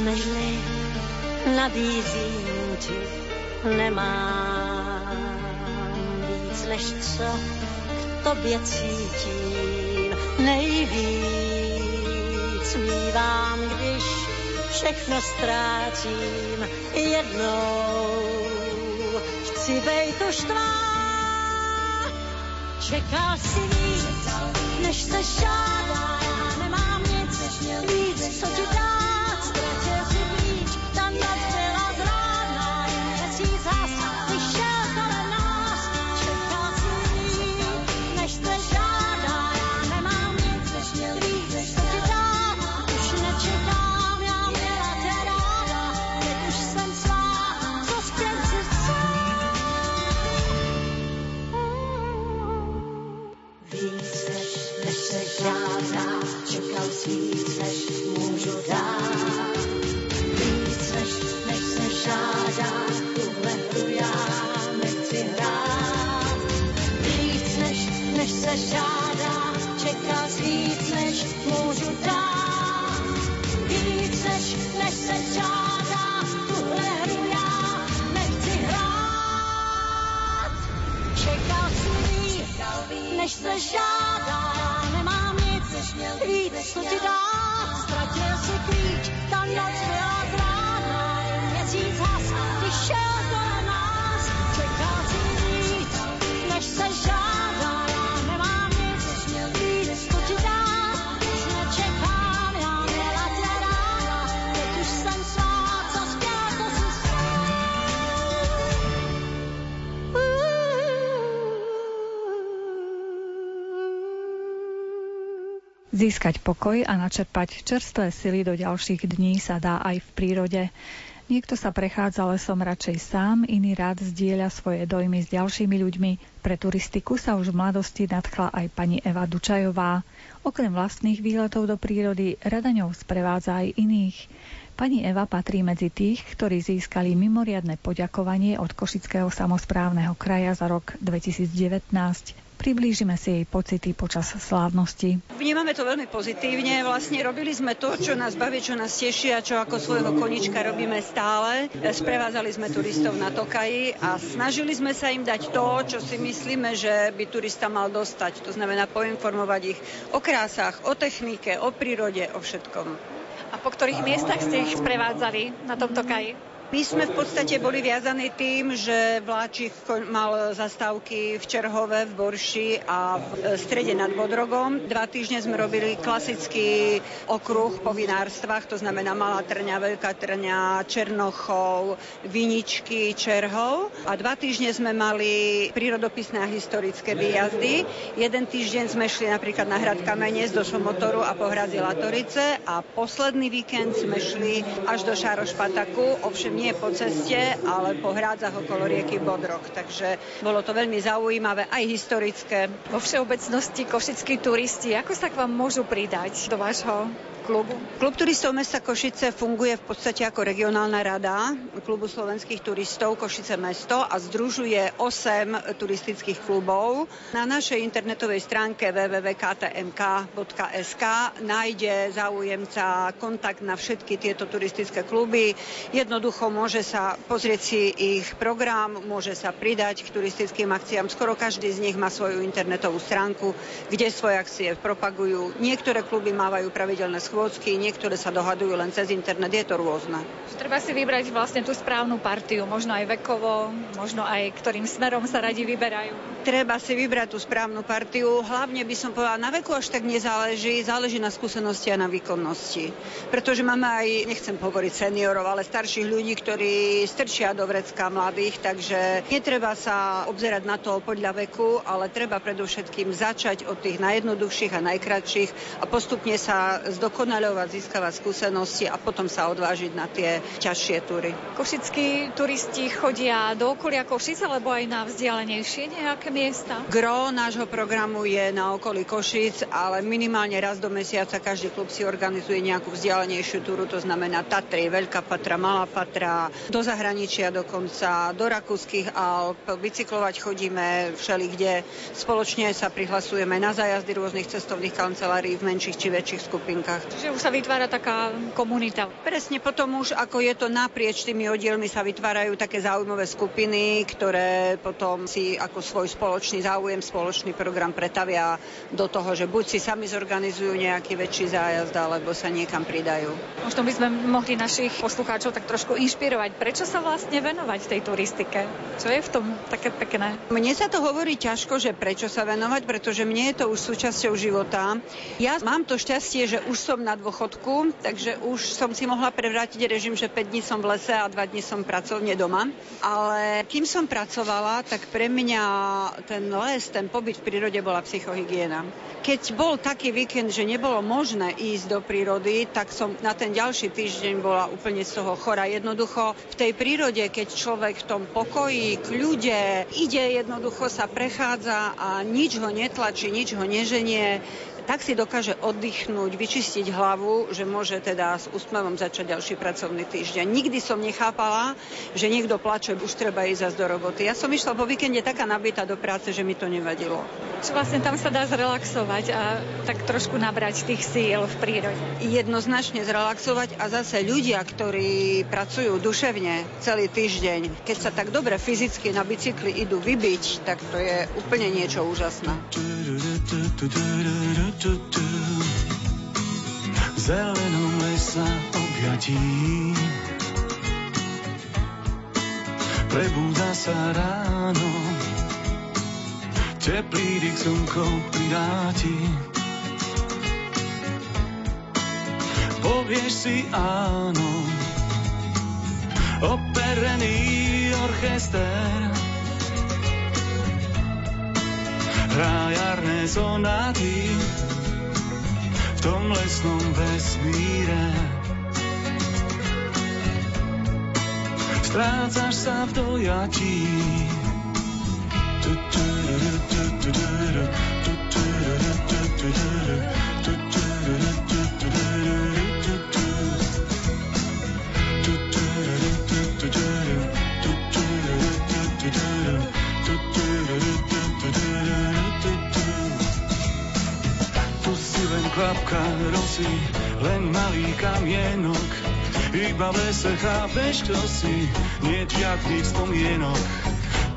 nežli nabízím ti, nemám víc než co k tobě cítím. Nejvíc mívám, když všechno ztrácím. Jednou chci bejt už tvá. Čekal si víc, než se žádá. Nemám nic, víc, co ti dát. Se žádá, nemám nic, než víc, co ti dát. Ztratil si klíč, ta noc Získať pokoj a načerpať čerstvé sily do ďalších dní sa dá aj v prírode. Niekto sa prechádza lesom radšej sám, iný rád zdieľa svoje dojmy s ďalšími ľuďmi. Pre turistiku sa už v mladosti nadchla aj pani Eva Dučajová. Okrem vlastných výletov do prírody rada ňou sprevádza aj iných. Pani Eva patrí medzi tých, ktorí získali mimoriadne poďakovanie od Košického samozprávneho kraja za rok 2019. Priblížime si jej pocity počas slávnosti. Vnímame to veľmi pozitívne. Vlastne robili sme to, čo nás baví, čo nás teší a čo ako svojho konička robíme stále. Sprevádzali sme turistov na Tokaji a snažili sme sa im dať to, čo si myslíme, že by turista mal dostať. To znamená poinformovať ich o krásach, o technike, o prírode, o všetkom. A po ktorých miestach ste ich sprevádzali na tomto kaji? My sme v podstate boli viazaní tým, že vláčik mal zastávky v Čerhove, v Borši a v strede nad Bodrogom. Dva týždne sme robili klasický okruh po vinárstvách, to znamená Malá Trňa, Veľká Trňa, Černochov, Viničky, Čerhov. A dva týždne sme mali prírodopisné a historické výjazdy. Jeden týždeň sme šli napríklad na hrad Kamenec do Somotoru a po hrade Latorice a posledný víkend sme šli až do Šárošpataku, ovšem nie po ceste, ale po hrádzach okolo rieky Bodrok. Takže bolo to veľmi zaujímavé, aj historické. Vo všeobecnosti košickí turisti, ako sa k vám môžu pridať do vášho klubu? Klub turistov mesta Košice funguje v podstate ako regionálna rada klubu slovenských turistov Košice mesto a združuje 8 turistických klubov. Na našej internetovej stránke www.ktmk.sk nájde záujemca kontakt na všetky tieto turistické kluby. Jednoducho môže sa pozrieť si ich program, môže sa pridať k turistickým akciám. Skoro každý z nich má svoju internetovú stránku, kde svoje akcie propagujú. Niektoré kluby mávajú pravidelné schôdzky, niektoré sa dohadujú len cez internet, je to rôzne. Treba si vybrať vlastne tú správnu partiu, možno aj vekovo, možno aj ktorým smerom sa radi vyberajú. Treba si vybrať tú správnu partiu, hlavne by som povedala, na veku až tak nezáleží, záleží na skúsenosti a na výkonnosti. Pretože máme aj, nechcem hovoriť seniorov, ale starších ľudí, ktorí strčia do vrecka mladých, takže netreba sa obzerať na to podľa veku, ale treba predovšetkým začať od tých najjednoduchších a najkratších a postupne sa zdokonalovať zdokonaľovať, získavať skúsenosti a potom sa odvážiť na tie ťažšie túry. Košickí turisti chodia do okolia Košic alebo aj na vzdialenejšie nejaké miesta? Gro nášho programu je na okolí Košic, ale minimálne raz do mesiaca každý klub si organizuje nejakú vzdialenejšiu túru, to znamená Tatry, Veľká Patra, Malá Patra, do zahraničia dokonca, do Rakúskych Alp, bicyklovať chodíme všeli kde. Spoločne sa prihlasujeme na zájazdy rôznych cestovných kancelárií v menších či väčších skupinkách. Čiže už sa vytvára taká komunita. Presne, potom už ako je to naprieč tými oddielmi sa vytvárajú také záujmové skupiny, ktoré potom si ako svoj spoločný záujem, spoločný program pretavia do toho, že buď si sami zorganizujú nejaký väčší zájazd, alebo sa niekam pridajú. Možno by sme mohli našich poslucháčov tak trošku inšpirovať. Prečo sa vlastne venovať tej turistike? Čo je v tom také pekné? Mne sa to hovorí ťažko, že prečo sa venovať, pretože mne je to už súčasťou života. Ja mám to šťastie, že už som na dôchodku, takže už som si mohla prevrátiť režim, že 5 dní som v lese a 2 dní som pracovne doma. Ale kým som pracovala, tak pre mňa ten les, ten pobyt v prírode bola psychohygiena. Keď bol taký víkend, že nebolo možné ísť do prírody, tak som na ten ďalší týždeň bola úplne z toho chora. Jednoducho v tej prírode, keď človek v tom pokoji, kľude, ide jednoducho sa prechádza a nič ho netlačí, nič ho neženie, tak si dokáže oddychnúť, vyčistiť hlavu, že môže teda s úsmevom začať ďalší pracovný týždeň. Nikdy som nechápala, že niekto plače, už treba ísť zase do roboty. Ja som išla po víkende taká nabitá do práce, že mi to nevadilo. Čo vlastne tam sa dá zrelaxovať a tak trošku nabrať tých síl v prírode? Jednoznačne zrelaxovať a zase ľudia, ktorí pracujú duševne celý týždeň, keď sa tak dobre fyzicky na bicykli idú vybiť, tak to je úplne niečo úžasné tu, tu, v zelenom lesa objatí. Prebúda sa ráno, teplý dých slnkou pridáti. Povieš si áno, operený orchester, hrá jarné sonáty v tom lesnom vesmíre. Strácaš sa v dojatí. Tu, tu, rosy, len malý kamienok. Iba v lese chápeš, kto si, nie žiadnych spomienok.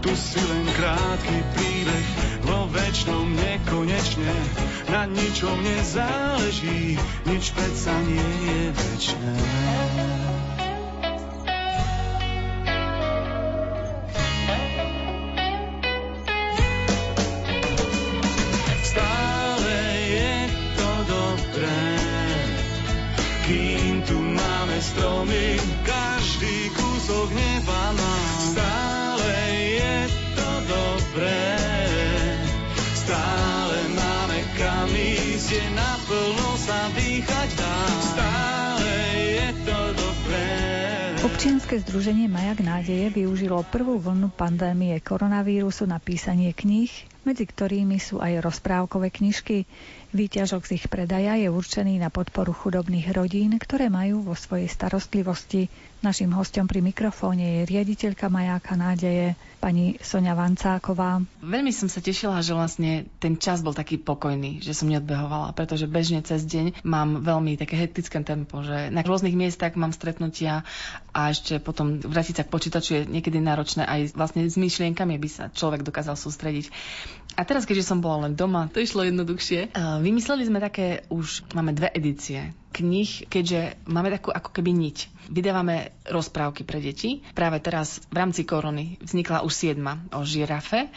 Tu si len krátky príbeh, vo väčšnom nekonečne. Na ničom nezáleží, nič predsa nie je väčšie. Občianske združenie Majak nádeje využilo prvú vlnu pandémie koronavírusu na písanie kníh, medzi ktorými sú aj rozprávkové knižky. Výťažok z ich predaja je určený na podporu chudobných rodín, ktoré majú vo svojej starostlivosti Našim hostom pri mikrofóne je riaditeľka Majáka nádeje, pani Sonia Vancáková. Veľmi som sa tešila, že vlastne ten čas bol taký pokojný, že som neodbehovala, pretože bežne cez deň mám veľmi také hektické tempo, že na rôznych miestach mám stretnutia a ešte potom vrátiť sa k počítaču je niekedy náročné aj vlastne s myšlienkami, aby sa človek dokázal sústrediť. A teraz, keďže som bola len doma, to išlo jednoduchšie. Vymysleli sme také, už máme dve edície knih, keďže máme takú ako keby niť. Vydávame rozprávky pre deti. Práve teraz v rámci korony vznikla už siedma o žirafe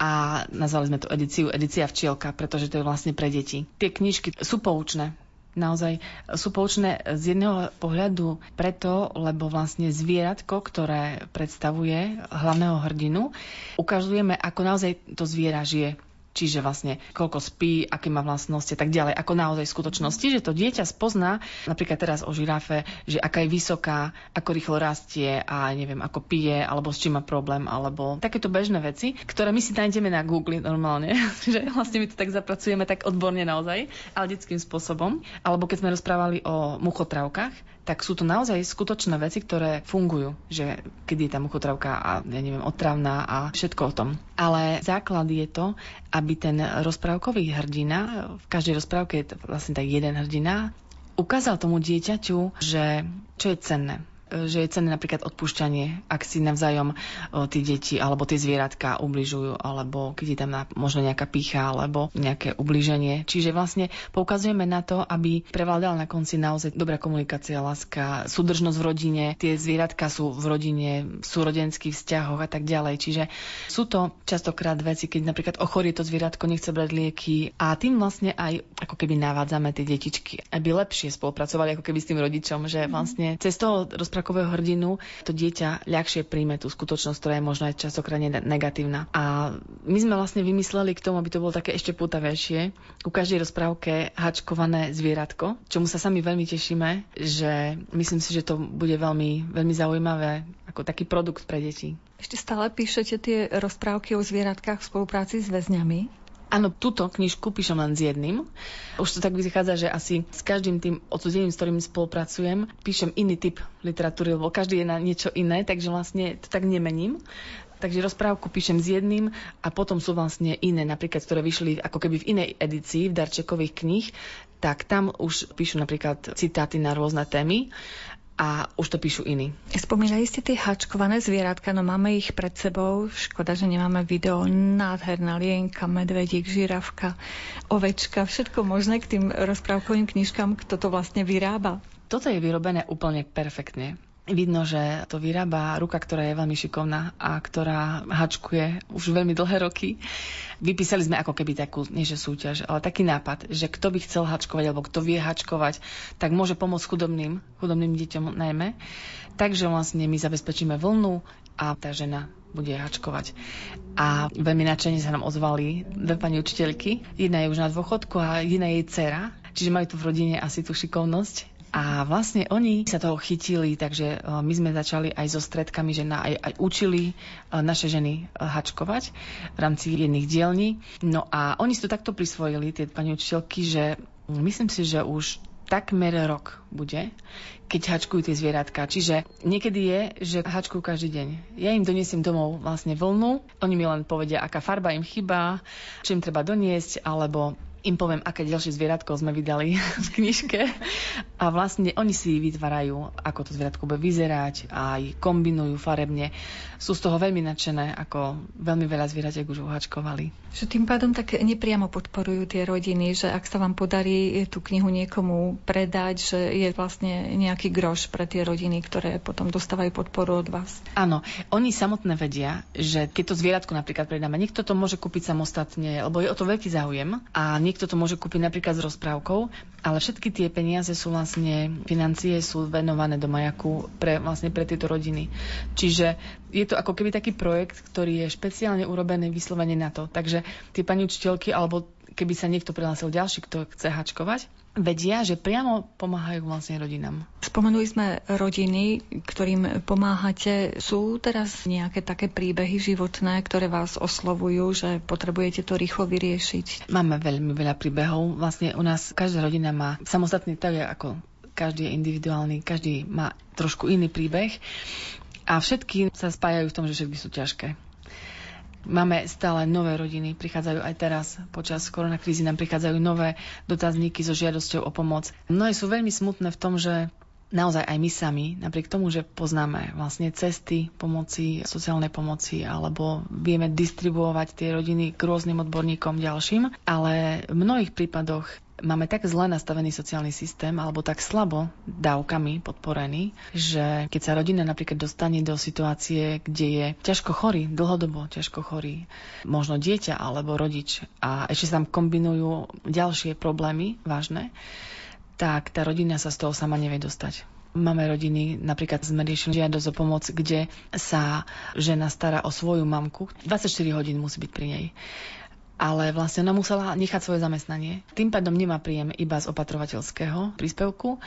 a nazvali sme to edíciu Edícia včielka, pretože to je vlastne pre deti. Tie knižky sú poučné, naozaj sú poučné z jedného pohľadu preto, lebo vlastne zvieratko, ktoré predstavuje hlavného hrdinu, ukazujeme, ako naozaj to zviera žije čiže vlastne koľko spí, aké má vlastnosti a tak ďalej, ako naozaj v skutočnosti, že to dieťa spozná, napríklad teraz o žirafe, že aká je vysoká, ako rýchlo rastie a neviem, ako pije, alebo s čím má problém, alebo takéto bežné veci, ktoré my si nájdeme na Google normálne, [laughs] že vlastne my to tak zapracujeme tak odborne naozaj, ale detským spôsobom. Alebo keď sme rozprávali o muchotravkách, tak sú to naozaj skutočné veci, ktoré fungujú, že kedy je tá muchotravka a ja neviem, otravná a všetko o tom. Ale základ je to, aby ten rozprávkový hrdina, v každej rozprávke je vlastne tak jeden hrdina, ukázal tomu dieťaťu, že čo je cenné že je cenné napríklad odpúšťanie, ak si navzájom tí deti alebo tie zvieratka ubližujú, alebo keď je tam možno nejaká pícha alebo nejaké ubliženie. Čiže vlastne poukazujeme na to, aby prevládala na konci naozaj dobrá komunikácia, láska, súdržnosť v rodine. Tie zvieratka sú v rodine, v súrodenských vzťahoch a tak ďalej. Čiže sú to častokrát veci, keď napríklad ochorie to zvieratko, nechce brať lieky a tým vlastne aj ako keby navádzame tie detičky, aby lepšie spolupracovali ako keby s tým rodičom, že mhm. vlastne cez toho rozprávkového hrdinu to dieťa ľahšie príjme tú skutočnosť, ktorá je možno aj častokrát negatívna. A my sme vlastne vymysleli k tomu, aby to bolo také ešte putavejšie. U každej rozprávke hačkované zvieratko, čomu sa sami veľmi tešíme, že myslím si, že to bude veľmi, veľmi zaujímavé ako taký produkt pre deti. Ešte stále píšete tie rozprávky o zvieratkách v spolupráci s väzňami? Áno, túto knižku píšem len s jedným. Už to tak vychádza, že asi s každým tým odsudením, s ktorým spolupracujem, píšem iný typ literatúry, lebo každý je na niečo iné, takže vlastne to tak nemením. Takže rozprávku píšem s jedným a potom sú vlastne iné, napríklad, ktoré vyšli ako keby v inej edícii, v darčekových kníh, tak tam už píšu napríklad citáty na rôzne témy a už to píšu iní. Spomínali ste tie hačkované zvieratka, no máme ich pred sebou. Škoda, že nemáme video. Nádherná lienka, medvedík, žirafka, ovečka, všetko možné k tým rozprávkovým knižkám, kto to vlastne vyrába. Toto je vyrobené úplne perfektne. Vidno, že to vyrába ruka, ktorá je veľmi šikovná a ktorá hačkuje už veľmi dlhé roky. Vypísali sme ako keby takú, nie že súťaž, ale taký nápad, že kto by chcel hačkovať alebo kto vie hačkovať, tak môže pomôcť chudobným, chudobným deťom najmä. Takže vlastne my zabezpečíme vlnu a tá žena bude hačkovať. A veľmi nadšene sa nám ozvali dve pani učiteľky. Jedna je už na dôchodku a jedna je jej dcera. Čiže majú tu v rodine asi tú šikovnosť a vlastne oni sa toho chytili, takže e, my sme začali aj so stredkami, že aj, aj učili e, naše ženy e, hačkovať v rámci jedných dielní. No a oni si to takto prisvojili, tie pani učiteľky, že myslím si, že už takmer rok bude, keď hačkujú tie zvieratka. Čiže niekedy je, že hačkujú každý deň. Ja im donesiem domov vlastne vlnu, oni mi len povedia, aká farba im chýba, čo im treba doniesť, alebo im poviem, aké ďalšie zvieratko sme vydali [laughs] v knižke a vlastne oni si vytvárajú, ako to zvieratko bude vyzerať a aj kombinujú farebne. Sú z toho veľmi nadšené, ako veľmi veľa zvieratek už uhačkovali. Že tým pádom tak nepriamo podporujú tie rodiny, že ak sa vám podarí tú knihu niekomu predať, že je vlastne nejaký groš pre tie rodiny, ktoré potom dostávajú podporu od vás. Áno, oni samotné vedia, že keď to zvieratko napríklad predáme, niekto to môže kúpiť samostatne, lebo je o to veľký záujem a niekto to môže kúpiť napríklad s rozprávkou, ale všetky tie peniaze sú vlastne, financie sú venované do majaku pre, vlastne pre tieto rodiny. Čiže je to ako keby taký projekt, ktorý je špeciálne urobený vyslovene na to. Takže tie pani učiteľky, alebo keby sa niekto prihlásil ďalší, kto chce hačkovať, vedia, že priamo pomáhajú vlastne rodinám. Spomenuli sme rodiny, ktorým pomáhate. Sú teraz nejaké také príbehy životné, ktoré vás oslovujú, že potrebujete to rýchlo vyriešiť? Máme veľmi veľa príbehov. Vlastne u nás každá rodina má samostatný tak ako každý je individuálny, každý má trošku iný príbeh a všetky sa spájajú v tom, že všetky sú ťažké. Máme stále nové rodiny, prichádzajú aj teraz, počas koronakrízy nám prichádzajú nové dotazníky so žiadosťou o pomoc. Mnohé sú veľmi smutné v tom, že naozaj aj my sami, napriek tomu, že poznáme vlastne cesty pomoci, sociálnej pomoci, alebo vieme distribuovať tie rodiny k rôznym odborníkom ďalším, ale v mnohých prípadoch máme tak zle nastavený sociálny systém alebo tak slabo dávkami podporený, že keď sa rodina napríklad dostane do situácie, kde je ťažko chorý, dlhodobo ťažko chorý, možno dieťa alebo rodič a ešte sa tam kombinujú ďalšie problémy vážne, tak tá rodina sa z toho sama nevie dostať. Máme rodiny, napríklad sme riešili žiadosť o pomoc, kde sa žena stará o svoju mamku. 24 hodín musí byť pri nej ale vlastne ona musela nechať svoje zamestnanie. Tým pádom nemá príjem iba z opatrovateľského príspevku,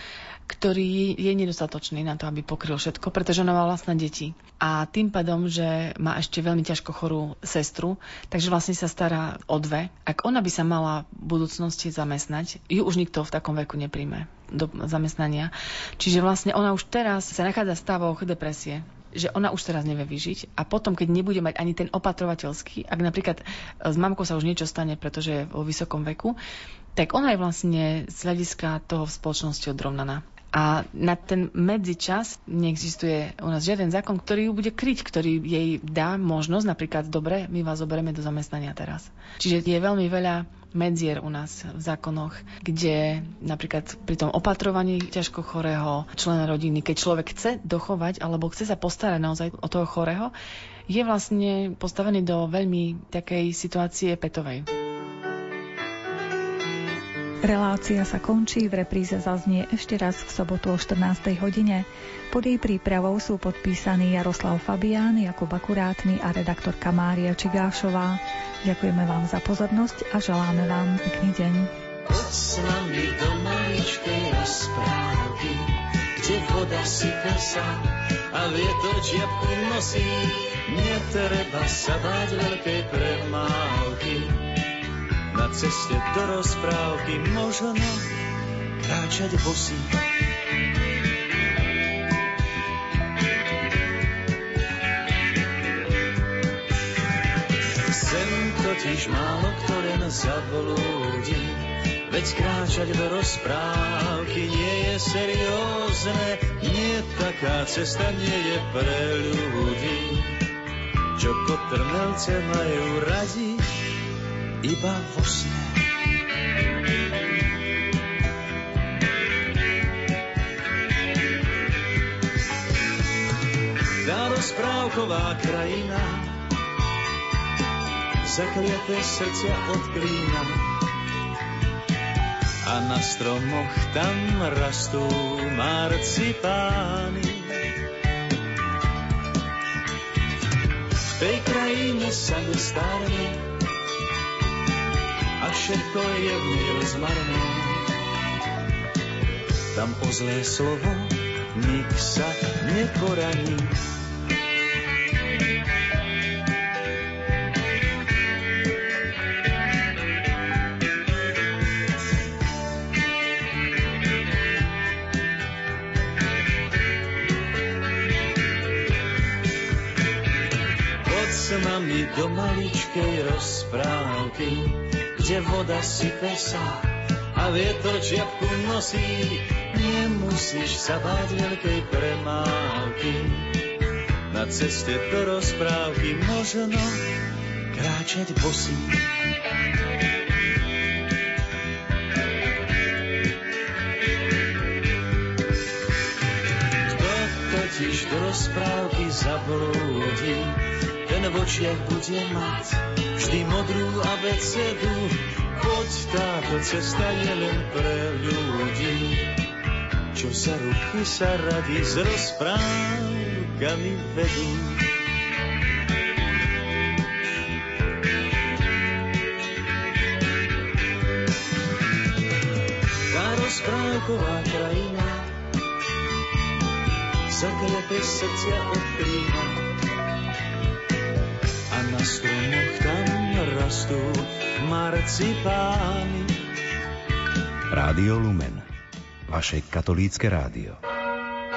ktorý je nedostatočný na to, aby pokryl všetko, pretože ona má vlastné deti. A tým pádom, že má ešte veľmi ťažko chorú sestru, takže vlastne sa stará o dve. Ak ona by sa mala v budúcnosti zamestnať, ju už nikto v takom veku nepríjme do zamestnania. Čiže vlastne ona už teraz sa nachádza v stavoch depresie že ona už teraz nevie vyžiť a potom, keď nebude mať ani ten opatrovateľský, ak napríklad e, s mamkou sa už niečo stane, pretože je vo vysokom veku, tak ona je vlastne z hľadiska toho v spoločnosti odrovnaná. A na ten medzičas neexistuje u nás žiaden zákon, ktorý ju bude kryť, ktorý jej dá možnosť, napríklad, dobre, my vás zoberieme do zamestnania teraz. Čiže je veľmi veľa medzier u nás v zákonoch, kde napríklad pri tom opatrovaní ťažko chorého člena rodiny, keď človek chce dochovať alebo chce sa postarať naozaj o toho chorého, je vlastne postavený do veľmi takej situácie petovej. Relácia sa končí, v repríze zaznie ešte raz v sobotu o 14. hodine. Pod jej prípravou sú podpísaní Jaroslav Fabián, Jakub Akurátny a redaktorka Mária Čigášová. Ďakujeme vám za pozornosť a želáme vám pekný deň. Poď s nami do maličkej rozprávky, kde voda sype sa a vietor čiapku nosí. Netreba sa báť veľkej premávky, na ceste do rozprávky možno kráčať bosí. Sem totiž málo ktoré zavolúdi, veď kráčať do rozprávky nie je seriózne, nie taká cesta nie je pre ľudí, čo kotrmelce majú radi, iba vo sne. Tá rozprávková krajina zakliaté srdcia od klína a na stromoch tam rastú marcipány. V tej krajine sa nestarne a všetko je v nej rozmarné. Tam o zlé slovo nik sa neporaní. Poď s nami do maličkej rozprávky, kde voda sype sa a vietor čiapku nosí. Nemusíš sa báť veľkej premávky, na ceste do rozprávky možno kráčať bosí. Kto totiž do rozprávky zablúdi, ten v očiach bude mať vždy modrú abecedu. Poď táto cesta je len pre ľudí, čo sa ruky sa radi s rozprávkami vedú. Tá Taková krajina zaklepe srdcia od a na stromoch tam rastú marcipány. Rádio Lumen, vaše katolícke rádio.